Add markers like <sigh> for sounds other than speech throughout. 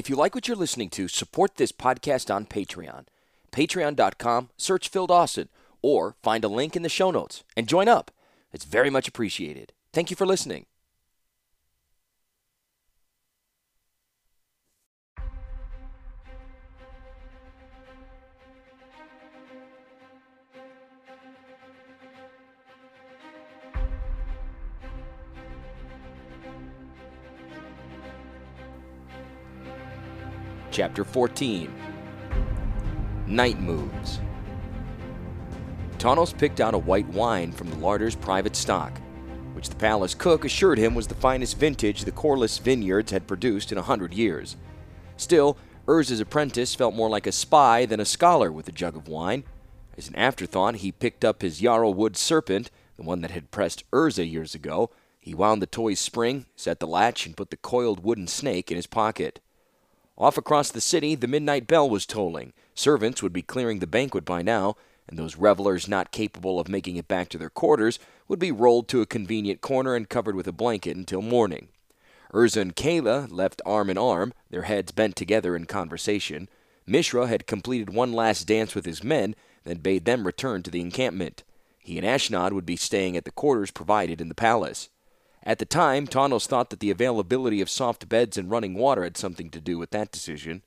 If you like what you're listening to, support this podcast on Patreon. Patreon.com, search Phil Dawson, or find a link in the show notes and join up. It's very much appreciated. Thank you for listening. Chapter 14 Night Moves. Tawnos picked out a white wine from the larder's private stock, which the palace cook assured him was the finest vintage the Corliss vineyards had produced in a hundred years. Still, Urza's apprentice felt more like a spy than a scholar with a jug of wine. As an afterthought, he picked up his yarrow wood serpent, the one that had pressed Urza years ago. He wound the toy's spring, set the latch, and put the coiled wooden snake in his pocket. Off across the city, the midnight bell was tolling. Servants would be clearing the banquet by now, and those revelers not capable of making it back to their quarters would be rolled to a convenient corner and covered with a blanket until morning. Urza and Kayla left arm in arm, their heads bent together in conversation. Mishra had completed one last dance with his men, then bade them return to the encampment. He and Ashnod would be staying at the quarters provided in the palace. At the time, Tawnos thought that the availability of soft beds and running water had something to do with that decision.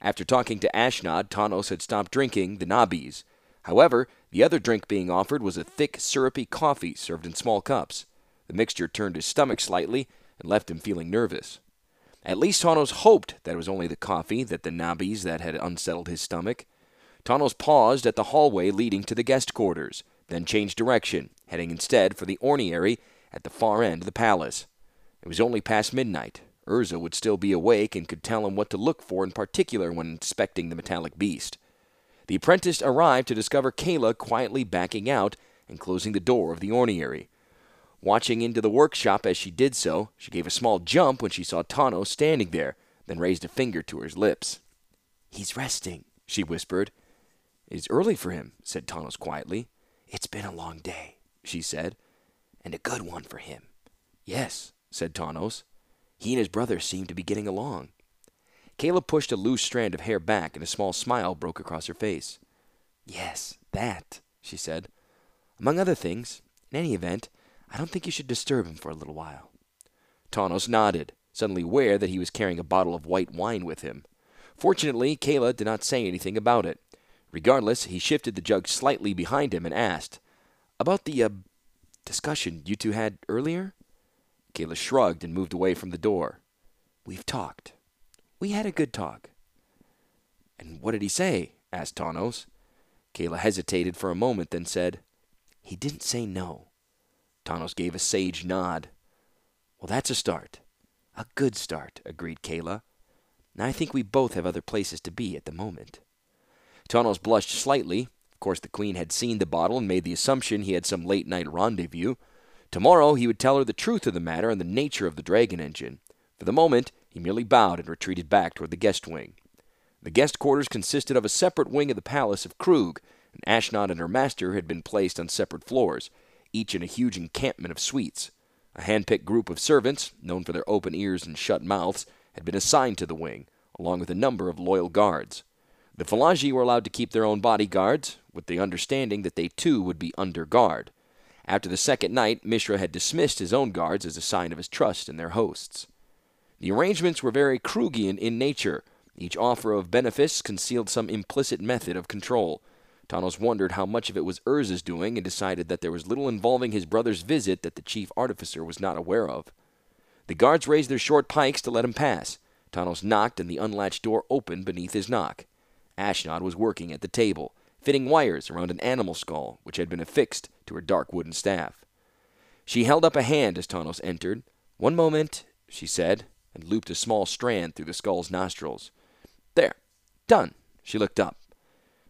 After talking to Ashnod, Tawnos had stopped drinking the nabis. However, the other drink being offered was a thick, syrupy coffee served in small cups. The mixture turned his stomach slightly and left him feeling nervous. At least Tawnos hoped that it was only the coffee that the nabis that had unsettled his stomach. Tawnos paused at the hallway leading to the guest quarters, then changed direction, heading instead for the orniary at the far end of the palace. It was only past midnight. Urza would still be awake and could tell him what to look for in particular when inspecting the metallic beast. The apprentice arrived to discover Kayla quietly backing out and closing the door of the orniary. Watching into the workshop as she did so, she gave a small jump when she saw Tawnos standing there, then raised a finger to her lips. He's resting, she whispered. It's early for him, said Tawnos quietly. It's been a long day, she said and a good one for him. Yes, said Tawnos. He and his brother seem to be getting along. Kayla pushed a loose strand of hair back, and a small smile broke across her face. Yes, that, she said. Among other things, in any event, I don't think you should disturb him for a little while. Tawnos nodded, suddenly aware that he was carrying a bottle of white wine with him. Fortunately, Kayla did not say anything about it. Regardless, he shifted the jug slightly behind him and asked, About the, uh, discussion you two had earlier? Kayla shrugged and moved away from the door. We've talked. We had a good talk. And what did he say? asked Tawnos. Kayla hesitated for a moment, then said, He didn't say no. Tawnos gave a sage nod. Well, that's a start. A good start, agreed Kayla. I think we both have other places to be at the moment. Tawnos blushed slightly, of course, the Queen had seen the bottle and made the assumption he had some late night rendezvous. Tomorrow he would tell her the truth of the matter and the nature of the dragon engine. For the moment, he merely bowed and retreated back toward the guest wing. The guest quarters consisted of a separate wing of the palace of Kroog, and Ashnod and her master had been placed on separate floors, each in a huge encampment of suites. A hand-picked group of servants, known for their open ears and shut mouths, had been assigned to the wing, along with a number of loyal guards. The Fallaji were allowed to keep their own bodyguards, with the understanding that they too would be under guard. After the second night, Mishra had dismissed his own guards as a sign of his trust in their hosts. The arrangements were very Kroogian in nature. Each offer of benefice concealed some implicit method of control. Tawnos wondered how much of it was Urza's doing and decided that there was little involving his brother's visit that the chief artificer was not aware of. The guards raised their short pikes to let him pass. Tawnos knocked, and the unlatched door opened beneath his knock. Ashnod was working at the table, fitting wires around an animal skull which had been affixed to her dark wooden staff. She held up a hand as Tawnos entered. One moment, she said, and looped a small strand through the skull's nostrils. There, done. She looked up.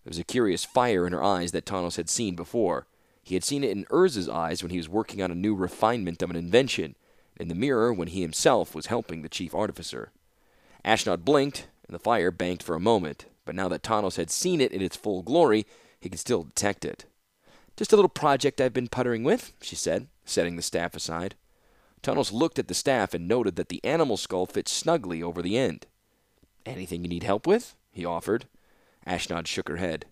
There was a curious fire in her eyes that Tawnos had seen before. He had seen it in Urza's eyes when he was working on a new refinement of an invention, in the mirror when he himself was helping the chief artificer. Ashnod blinked, and the fire banked for a moment, but now that Tawnos had seen it in its full glory, he could still detect it. Just a little project I've been puttering with, she said, setting the staff aside. Tawnos looked at the staff and noted that the animal skull fit snugly over the end. Anything you need help with? he offered. Ashnod shook her head.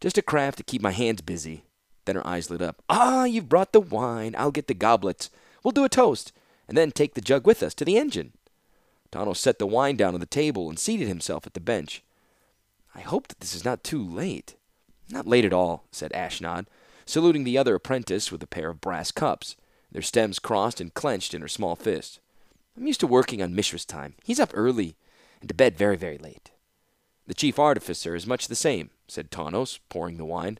Just a craft to keep my hands busy. Then her eyes lit up. Ah, you've brought the wine. I'll get the goblets. We'll do a toast, and then take the jug with us to the engine. Tawnos set the wine down on the table and seated himself at the bench. I hope that this is not too late. Not late at all, said Ashnod, saluting the other apprentice with a pair of brass cups, their stems crossed and clenched in her small fist. I'm used to working on Mishra's time. He's up early and to bed very, very late. The chief artificer is much the same, said Tawnos, pouring the wine.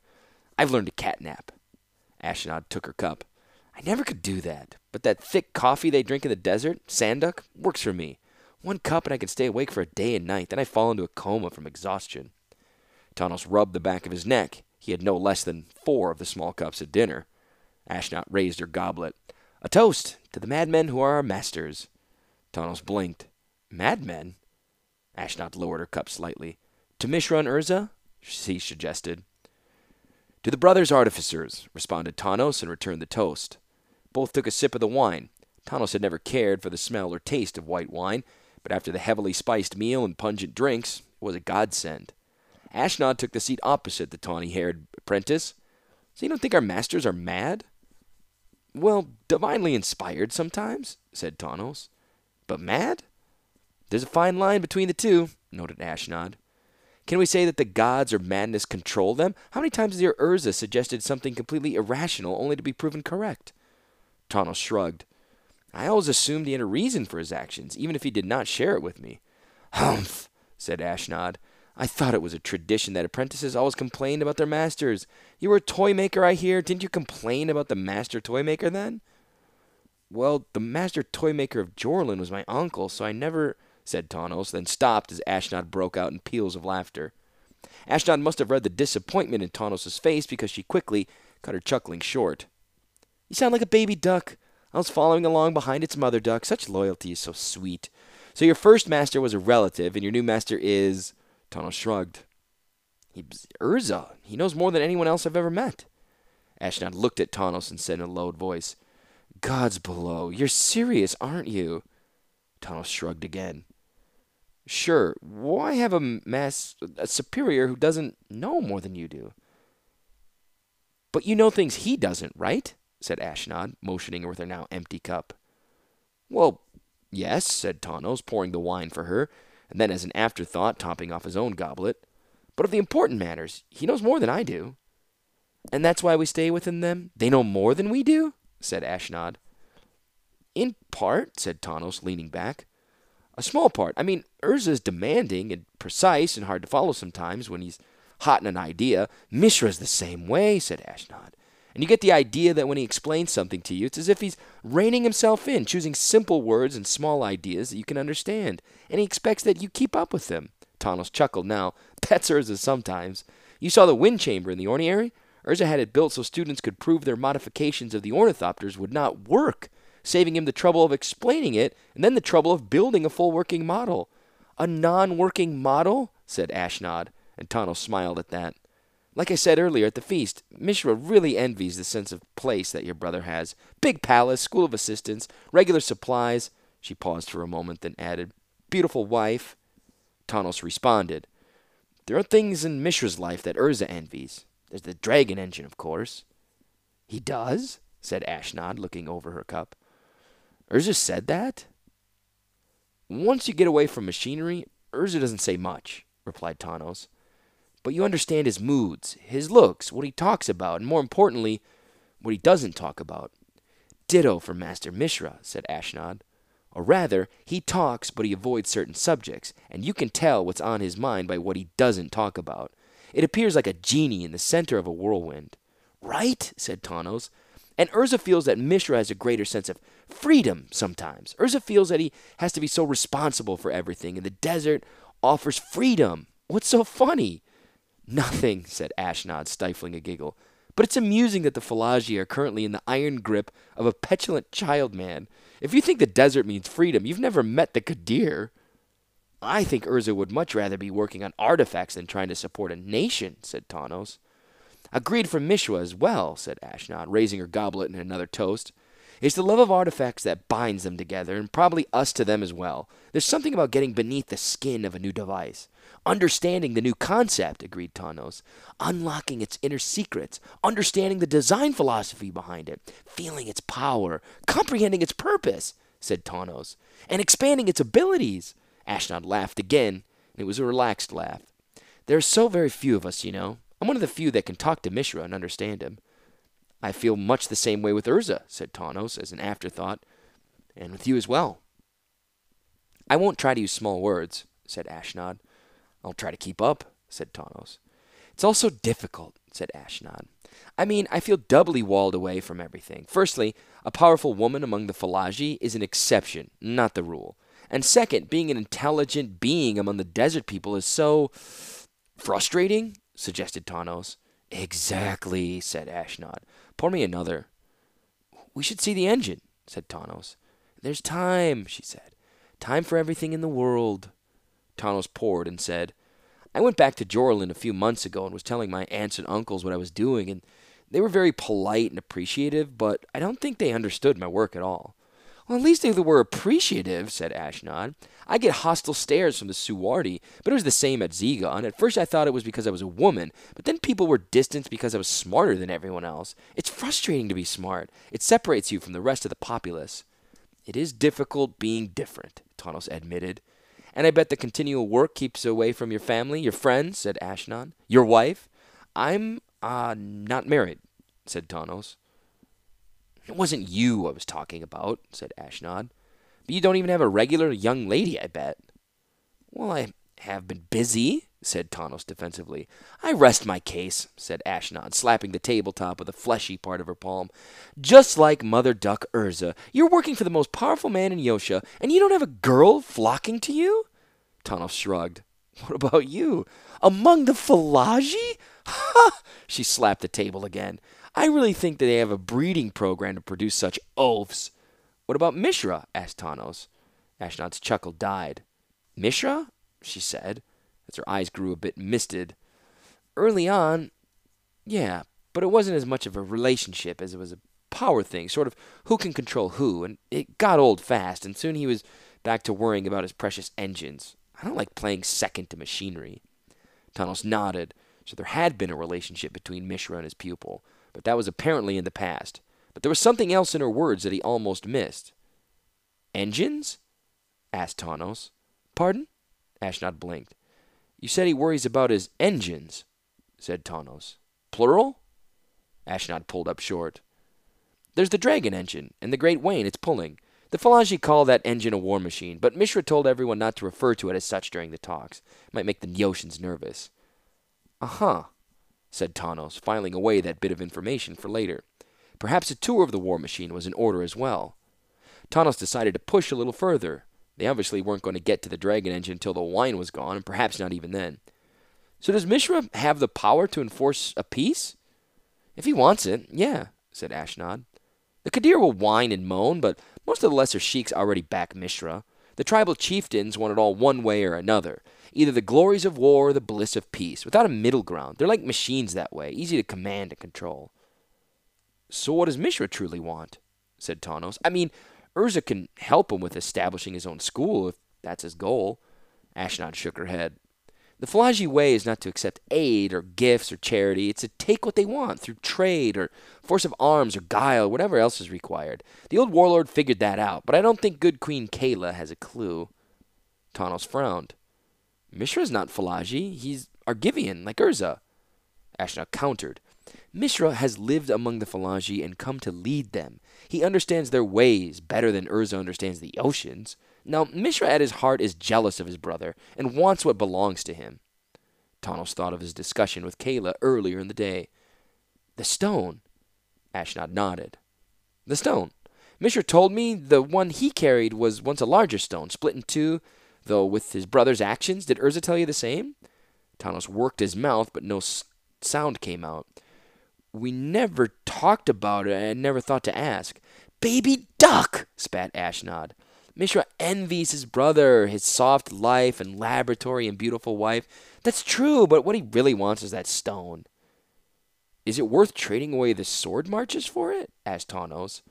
I've learned to catnap. Ashnod took her cup. I never could do that, but that thick coffee they drink in the desert, Sanduck, works for me. One cup and I can stay awake for a day and night, then I fall into a coma from exhaustion. Tawnos rubbed the back of his neck. He had no less than four of the small cups at dinner. Ashnod raised her goblet. A toast to the madmen who are our masters. Tawnos blinked. Madmen? Ashnod lowered her cup slightly. To Mishra and Urza? she suggested. To the brothers artificers, responded Tawnos and returned the toast. Both took a sip of the wine. Tawnos had never cared for the smell or taste of white wine, but after the heavily spiced meal and pungent drinks, it was a godsend. Ashnod took the seat opposite the tawny haired apprentice. So you don't think our masters are mad? Well, divinely inspired sometimes, said Tawnos. But mad? There's a fine line between the two, noted Ashnod. Can we say that the gods or madness control them? How many times has your Urza suggested something completely irrational only to be proven correct? Tawnos shrugged. I always assumed he had a reason for his actions, even if he did not share it with me. Humph, said Ashnod. I thought it was a tradition that apprentices always complained about their masters. You were a toy maker, I hear. Didn't you complain about the master toy maker then? Well, the master toy maker of Jorlin was my uncle, so I never said Tawnos, then stopped as Ashnod broke out in peals of laughter. Ashnod must have read the disappointment in Tawnos's face because she quickly cut her chuckling short. You sound like a baby duck. I was following along behind its mother duck. Such loyalty is so sweet. So your first master was a relative, and your new master is. Tawnos shrugged. He's Urza. He knows more than anyone else I've ever met. Ashnod looked at Tawnos and said in a low voice, Gods below, you're serious, aren't you? Tawnos shrugged again. Sure, why have a mass a superior who doesn't know more than you do? But you know things he doesn't, right? Said Ashnod, motioning with her now empty cup. Well, yes, said Tawnos, pouring the wine for her, and then as an afterthought topping off his own goblet. But of the important matters, he knows more than I do. And that's why we stay within them? They know more than we do? said Ashnod. In part, said Tawnos, leaning back. A small part. I mean, Urza's demanding and precise and hard to follow sometimes when he's hot in an idea. Mishra's the same way, said Ashnod. And you get the idea that when he explains something to you, it's as if he's reining himself in, choosing simple words and small ideas that you can understand. And he expects that you keep up with him. Tawnos chuckled now. <laughs> That's Urza sometimes. You saw the wind chamber in the orniary? Urza had it built so students could prove their modifications of the ornithopters would not work saving him the trouble of explaining it and then the trouble of building a full working model. A non working model? said Ashnod, and Tawnos smiled at that. Like I said earlier at the feast, Mishra really envies the sense of place that your brother has. Big palace, school of assistants, regular supplies. She paused for a moment, then added, Beautiful wife. Tawnos responded, There are things in Mishra's life that Urza envies. There's the dragon engine, of course. He does? said Ashnod, looking over her cup. Urza said that? Once you get away from machinery, Urza doesn't say much, replied Tawnos. But you understand his moods, his looks, what he talks about, and more importantly, what he doesn't talk about. Ditto for Master Mishra, said Ashnod. Or rather, he talks, but he avoids certain subjects, and you can tell what's on his mind by what he doesn't talk about. It appears like a genie in the center of a whirlwind. Right, said Tawnos. And Urza feels that Mishra has a greater sense of freedom sometimes. Urza feels that he has to be so responsible for everything, and the desert offers freedom. What's so funny? Nothing, said Ashnod, stifling a giggle. But it's amusing that the Fallaji are currently in the iron grip of a petulant child man. If you think the desert means freedom, you've never met the Qadir. I think Urza would much rather be working on artifacts than trying to support a nation, said Tawnos. Agreed from Mishra as well, said Ashnod, raising her goblet in another toast. It's the love of artifacts that binds them together, and probably us to them as well. There's something about getting beneath the skin of a new device. Understanding the new concept, agreed Tawnos. Unlocking its inner secrets, understanding the design philosophy behind it, feeling its power, comprehending its purpose, said Tawnos, and expanding its abilities. Ashnod laughed again, and it was a relaxed laugh. There are so very few of us, you know. I'm one of the few that can talk to Mishra and understand him. I feel much the same way with Urza, said Tawnos as an afterthought, and with you as well. I won't try to use small words, said Ashnod. I'll try to keep up, said Tawnos. It's all so difficult, said Ashnod. I mean, I feel doubly walled away from everything. Firstly, a powerful woman among the Fallaji is an exception, not the rule. And second, being an intelligent being among the desert people is so frustrating, suggested Tawnos. Exactly, said Ashnod. Pour me another. We should see the engine, said Tawnos. There's time, she said. Time for everything in the world. Tawnos poured and said, I went back to Jorlin a few months ago and was telling my aunts and uncles what I was doing, and they were very polite and appreciative, but I don't think they understood my work at all. Well, at least they were appreciative, said Ashnod. I get hostile stares from the Suwwardi, but it was the same at Zegon. At first I thought it was because I was a woman, but then people were distanced because I was smarter than everyone else. It's frustrating to be smart. It separates you from the rest of the populace. It is difficult being different, Tawnos admitted. And I bet the continual work keeps away from your family, your friends, said Ashnod. Your wife? I'm, uh, not married, said Tawnos. It wasn't you I was talking about, said Ashnod. But you don't even have a regular young lady, I bet. Well, I have been busy, said Tawnos defensively. I rest my case, said Ashnod, slapping the tabletop with a fleshy part of her palm. Just like Mother Duck Urza, you're working for the most powerful man in Yotia, and you don't have a girl flocking to you? Tawnos shrugged. What about you? Among the Fallaji? Ha! <laughs> She slapped the table again. I really think that they have a breeding program to produce such oafs. What about Mishra? asked Tawnos. Ashnod's chuckle died. Mishra? she said, as her eyes grew a bit misted. Early on, yeah, but it wasn't as much of a relationship as it was a power thing, sort of who can control who, and it got old fast, and soon he was back to worrying about his precious engines. I don't like playing second to machinery. Tawnos nodded, so there had been a relationship between Mishra and his pupil, but that was apparently in the past. But there was something else in her words that he almost missed. Engines? asked Tawnos. Pardon? Ashnod blinked. You said he worries about his engines, said Tawnos. Plural? Ashnod pulled up short. There's the dragon engine, and the great Wayne, it's pulling. The Fallaji call that engine a war machine, but Mishra told everyone not to refer to it as such during the talks. It might make the Yotians nervous. Uh-huh, said Tawnos, filing away that bit of information for later. Perhaps a tour of the war machine was in order as well. Tawnos decided to push a little further. They obviously weren't going to get to the dragon engine until the wine was gone, and perhaps not even then. So does Mishra have the power to enforce a peace? If he wants it, yeah, said Ashnod. The Qadir will whine and moan, but most of the lesser sheiks already back Mishra. The tribal chieftains want it all one way or another. Either the glories of war or the bliss of peace, without a middle ground. They're like machines that way, easy to command and control. So what does Mishra truly want? said Tawnos. I mean, Urza can help him with establishing his own school if that's his goal. Ashnod shook her head. The Fallaji way is not to accept aid or gifts or charity. It's to take what they want through trade or force of arms or guile, or whatever else is required. The old warlord figured that out, but I don't think good Queen Kayla has a clue. Tawnos frowned. Mishra's not Fallaji. He's Argivian, like Urza. Ashnod countered. Mishra has lived among the Fallaji and come to lead them. He understands their ways better than Urza understands the oceans. Now, Mishra at his heart is jealous of his brother and wants what belongs to him. Tawnos thought of his discussion with Kayla earlier in the day. The stone. Ashnod nodded. The stone. Mishra told me the one he carried was once a larger stone, split in two, though with his brother's actions. Did Urza tell you the same? Tawnos worked his mouth, but no sound came out. We never talked about it. and never thought to ask. Baby duck, spat Ashnod. Mishra envies his brother, his soft life and laboratory and beautiful wife. That's true, but what he really wants is that stone. Is it worth trading away the sword marches for it? asked Tawnos.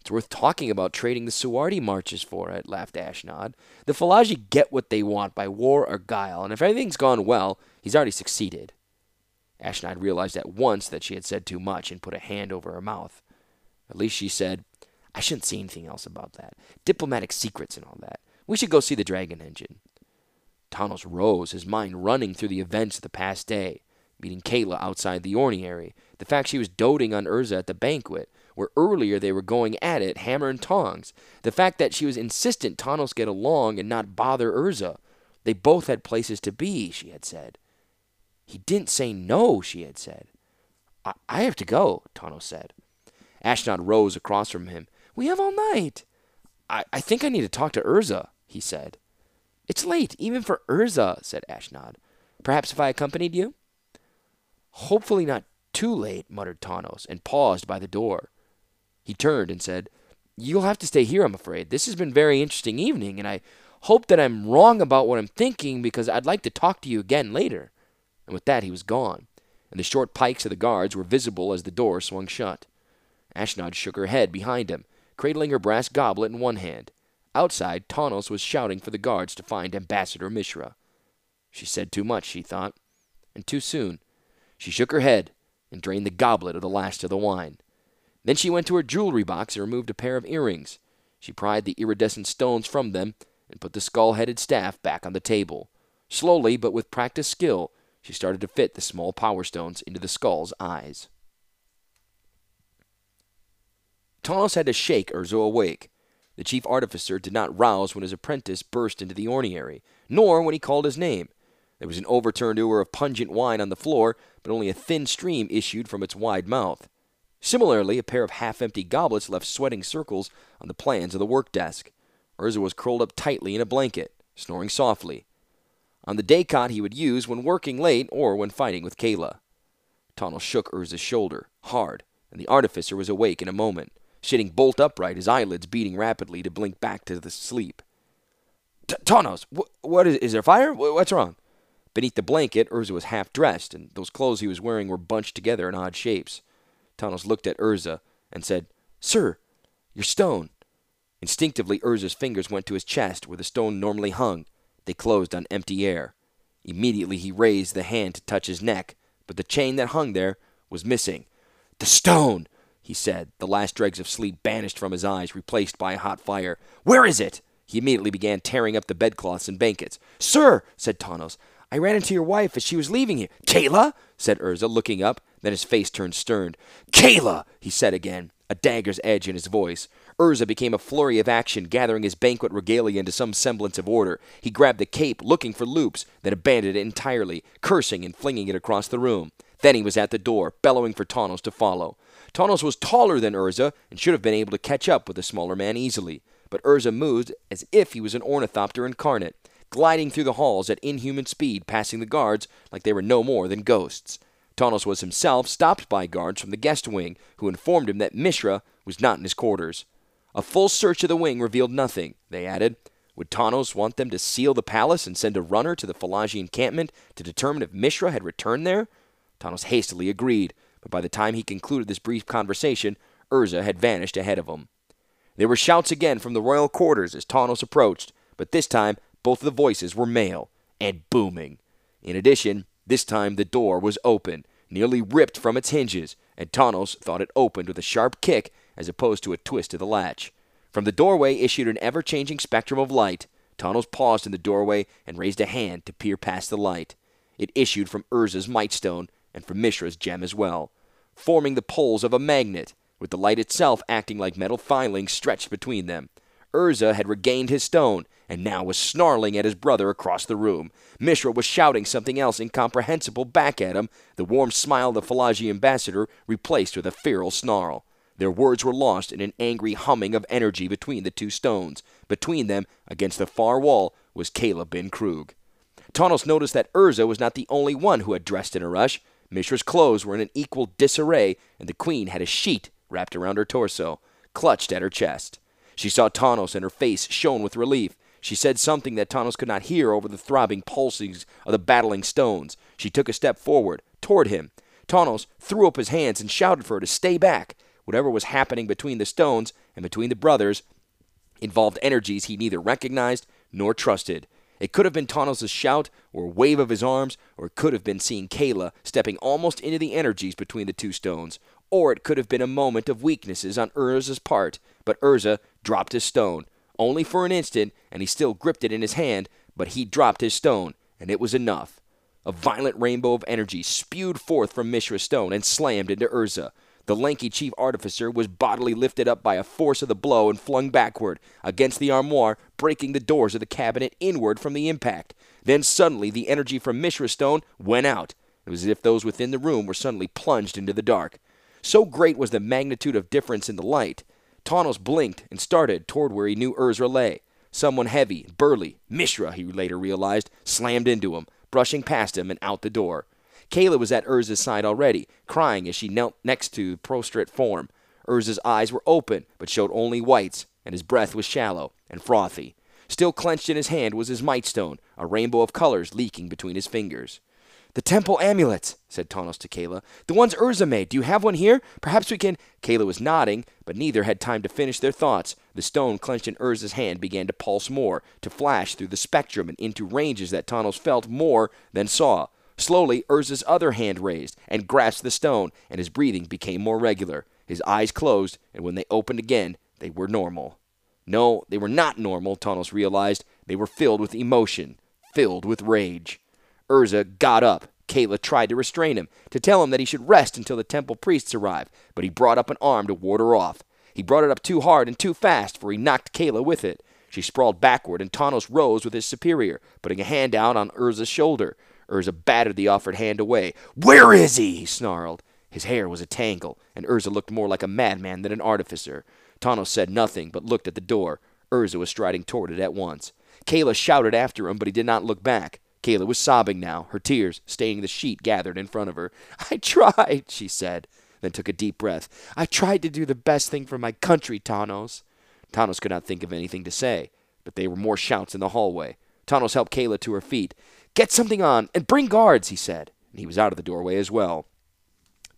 It's worth talking about trading the Suwwardi marches for it, laughed Ashnod. The Fallaji get what they want by war or guile, and if everything's gone well, he's already succeeded. Ashnod realized at once that she had said too much and put a hand over her mouth. At least she said, I shouldn't say anything else about that. Diplomatic secrets and all that. We should go see the Dragon Engine. Tawnos rose, his mind running through the events of the past day. Meeting Kayla outside the orniary, the fact she was doting on Urza at the banquet, where earlier they were going at it hammer and tongs. The fact that she was insistent Tawnos get along and not bother Urza. They both had places to be, she had said. He didn't say no, she had said. I, I have to go, Tawnos said. Ashnod rose across from him. We have all night. I, I think I need to talk to Urza, he said. It's late, even for Urza, said Ashnod. Perhaps if I accompanied you? Hopefully not too late, muttered Tawnos, and paused by the door. He turned and said, You'll have to stay here, I'm afraid. This has been a very interesting evening, and I hope that I'm wrong about what I'm thinking because I'd like to talk to you again later. And with that, he was gone, and the short pikes of the guards were visible as the door swung shut. Ashnod shook her head behind him, cradling her brass goblet in one hand. Outside, Tawnos was shouting for the guards to find Ambassador Mishra. She said too much, she thought, and too soon. She shook her head and drained the goblet of the last of the wine. Then she went to her jewelry box and removed a pair of earrings. She pried the iridescent stones from them and put the skull headed staff back on the table. Slowly, but with practiced skill, she started to fit the small power stones into the skull's eyes. Tawnos had to shake Urza awake. The chief artificer did not rouse when his apprentice burst into the orniary, nor when he called his name. There was an overturned ewer of pungent wine on the floor, but only a thin stream issued from its wide mouth. Similarly, a pair of half empty goblets left sweating circles on the plans of the work desk. Urza was curled up tightly in a blanket, snoring softly. On the day cot he would use when working late or when fighting with Kayla. Tawnos shook Urza's shoulder, hard, and the artificer was awake in a moment, sitting bolt upright, his eyelids beating rapidly to blink back to the sleep. Tawnos, what is, is there fire? What's wrong? Beneath the blanket, Urza was half dressed, and those clothes he was wearing were bunched together in odd shapes. Tawnos looked at Urza and said, Sir, your stone. Instinctively, Urza's fingers went to his chest, where the stone normally hung. They closed on empty air. Immediately he raised the hand to touch his neck, but the chain that hung there was missing. The stone! he said, the last dregs of sleep banished from his eyes, replaced by a hot fire. Where is it? He immediately began tearing up the bedcloths and blankets. Sir, said Tawnos, I ran into your wife as she was leaving here. Kayla? said Urza, looking up. Then his face turned stern. Kayla! he said again, a dagger's edge in his voice. Urza became a flurry of action, gathering his banquet regalia into some semblance of order. He grabbed the cape, looking for loops, then abandoned it entirely, cursing and flinging it across the room. Then he was at the door, bellowing for Tawnos to follow. Tawnos was taller than Urza and should have been able to catch up with the smaller man easily, but Urza moved as if he was an ornithopter incarnate gliding through the halls at inhuman speed, passing the guards like they were no more than ghosts. Tawnos was himself stopped by guards from the guest wing, who informed him that Mishra was not in his quarters. A full search of the wing revealed nothing, they added. Would Tawnos want them to seal the palace and send a runner to the Fallaji encampment to determine if Mishra had returned there? Tawnos hastily agreed, but by the time he concluded this brief conversation, Urza had vanished ahead of him. There were shouts again from the royal quarters as Tawnos approached, but this time both of the voices were male and booming. In addition, this time the door was open, nearly ripped from its hinges, and Tawnos thought it opened with a sharp kick as opposed to a twist of the latch. From the doorway issued an ever changing spectrum of light. Tawnos paused in the doorway and raised a hand to peer past the light. It issued from Urza's Mightstone and from Mishra's gem as well, forming the poles of a magnet, with the light itself acting like metal filings stretched between them. Urza had regained his stone and now was snarling at his brother across the room. Mishra was shouting something else incomprehensible back at him, the warm smile of the Fallaji ambassador replaced with a feral snarl. Their words were lost in an angry humming of energy between the two stones. Between them, against the far wall, was Kayla bin Kroog. Tawnos noticed that Urza was not the only one who had dressed in a rush. Mishra's clothes were in an equal disarray, and the queen had a sheet wrapped around her torso, clutched at her chest. She saw Tawnos, and her face shone with relief. She said something that Tawnos could not hear over the throbbing pulses of the battling stones. She took a step forward, toward him. Tawnos threw up his hands and shouted for her to stay back. Whatever was happening between the stones and between the brothers involved energies he neither recognized nor trusted. It could have been Tawnos' shout or wave of his arms, or it could have been seeing Kayla stepping almost into the energies between the two stones, or it could have been a moment of weaknesses on Urza's part. But Urza dropped his stone, only for an instant, and he still gripped it in his hand, but he dropped his stone, and it was enough. A violent rainbow of energy spewed forth from Mishra's stone and slammed into Urza. The lanky chief artificer was bodily lifted up by a force of the blow and flung backward against the armoire, breaking the doors of the cabinet inward from the impact. Then suddenly the energy from Mishra's stone went out. It was as if those within the room were suddenly plunged into the dark. So great was the magnitude of difference in the light. Tawnos blinked and started toward where he knew Urza lay. Someone heavy, burly, Mishra, he later realized, slammed into him, brushing past him and out the door. Kayla was at Urza's side already, crying as she knelt next to the prostrate form. Urza's eyes were open, but showed only whites, and his breath was shallow and frothy. Still clenched in his hand was his might stone, a rainbow of colors leaking between his fingers. The temple amulets, said Tawnos to Kayla. The ones Urza made. Do you have one here? Perhaps we can. Kayla was nodding, but neither had time to finish their thoughts. The stone clenched in Urza's hand began to pulse more, to flash through the spectrum and into ranges that Tawnos felt more than saw. Slowly, Urza's other hand raised and grasped the stone, and his breathing became more regular. His eyes closed, and when they opened again, they were normal. No, they were not normal, Tawnos realized. They were filled with emotion, filled with rage. Urza got up. Kayla tried to restrain him, to tell him that he should rest until the temple priests arrived, but he brought up an arm to ward her off. He brought it up too hard and too fast, for he knocked Kayla with it. She sprawled backward, and Tawnos rose with his superior, putting a hand out on Urza's shoulder. Urza battered the offered hand away. Where is he? he snarled. His hair was a tangle, and Urza looked more like a madman than an artificer. Tawnos said nothing, but looked at the door. Urza was striding toward it at once. Kayla shouted after him, but he did not look back. Kayla was sobbing now, her tears staining the sheet gathered in front of her. <laughs> I tried, she said, then took a deep breath. I tried to do the best thing for my country, Tawnos. Tawnos could not think of anything to say, but there were more shouts in the hallway. Tawnos helped Kayla to her feet. Get something on and bring guards, he said, and he was out of the doorway as well.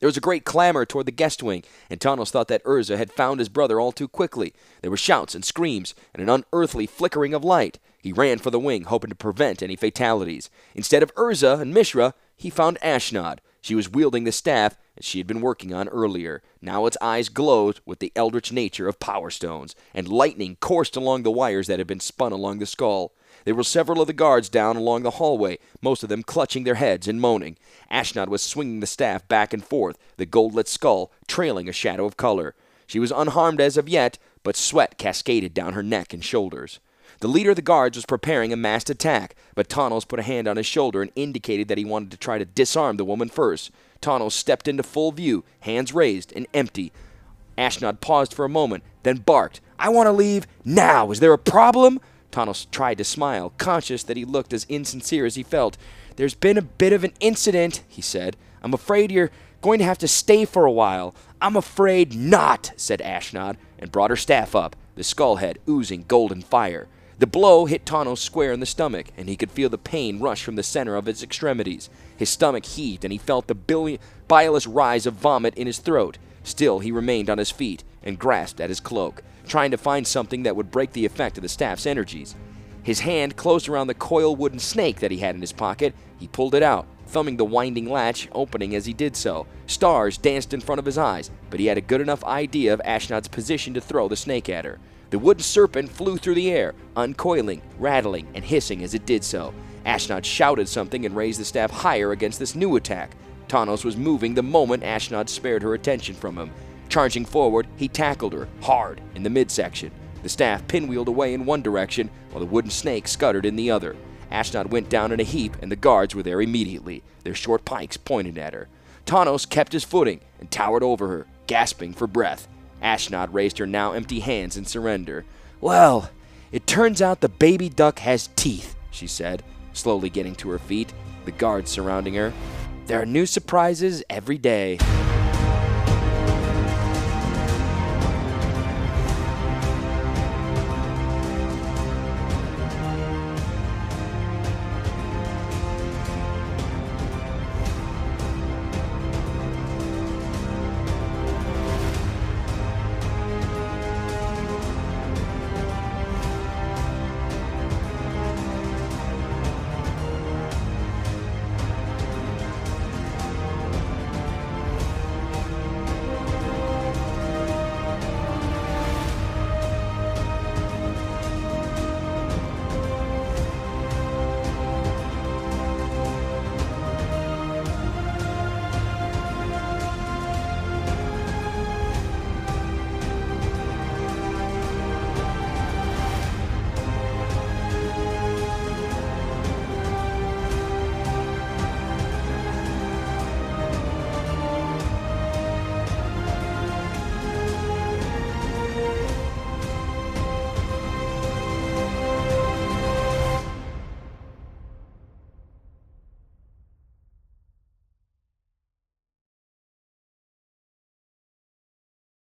There was a great clamor toward the guest wing, and Tawnos thought that Urza had found his brother all too quickly. There were shouts and screams, and an unearthly flickering of light. He ran for the wing, hoping to prevent any fatalities. Instead of Urza and Mishra, he found Ashnod. She was wielding the staff that she had been working on earlier. Now its eyes glowed with the eldritch nature of power stones, and lightning coursed along the wires that had been spun along the skull. There were several of the guards down along the hallway, most of them clutching their heads and moaning. Ashnod was swinging the staff back and forth, the gold-lit skull trailing a shadow of color. She was unharmed as of yet, but sweat cascaded down her neck and shoulders. The leader of the guards was preparing a massed attack, but Tawnos put a hand on his shoulder and indicated that he wanted to try to disarm the woman first. Tawnos stepped into full view, hands raised and empty. Ashnod paused for a moment, then barked, I want to leave now. Is there a problem? Tawnos tried to smile, conscious that he looked as insincere as he felt. There's been a bit of an incident, he said. I'm afraid you're going to have to stay for a while. I'm afraid not, said Ashnod, and brought her staff up, the skull head oozing golden fire. The blow hit Tawnos square in the stomach, and he could feel the pain rush from the center of his extremities. His stomach heaved, and he felt the billion, bilious rise of vomit in his throat. Still, he remained on his feet and grasped at his cloak, trying to find something that would break the effect of the staff's energies. His hand closed around the coil wooden snake that he had in his pocket. He pulled it out, thumbing the winding latch, opening as he did so. Stars danced in front of his eyes, but he had a good enough idea of Ashnod's position to throw the snake at her. The wooden serpent flew through the air, uncoiling, rattling, and hissing as it did so. Ashnod shouted something and raised the staff higher against this new attack. Tawnos was moving the moment Ashnod spared her attention from him. Charging forward, he tackled her, hard, in the midsection. The staff pinwheeled away in one direction, while the wooden snake scuttered in the other. Ashnod went down in a heap, and the guards were there immediately, their short pikes pointed at her. Tawnos kept his footing and towered over her, gasping for breath. Ashnod raised her now empty hands in surrender. Well, it turns out the baby duck has teeth, she said, slowly getting to her feet, the guards surrounding her. There are new surprises every day.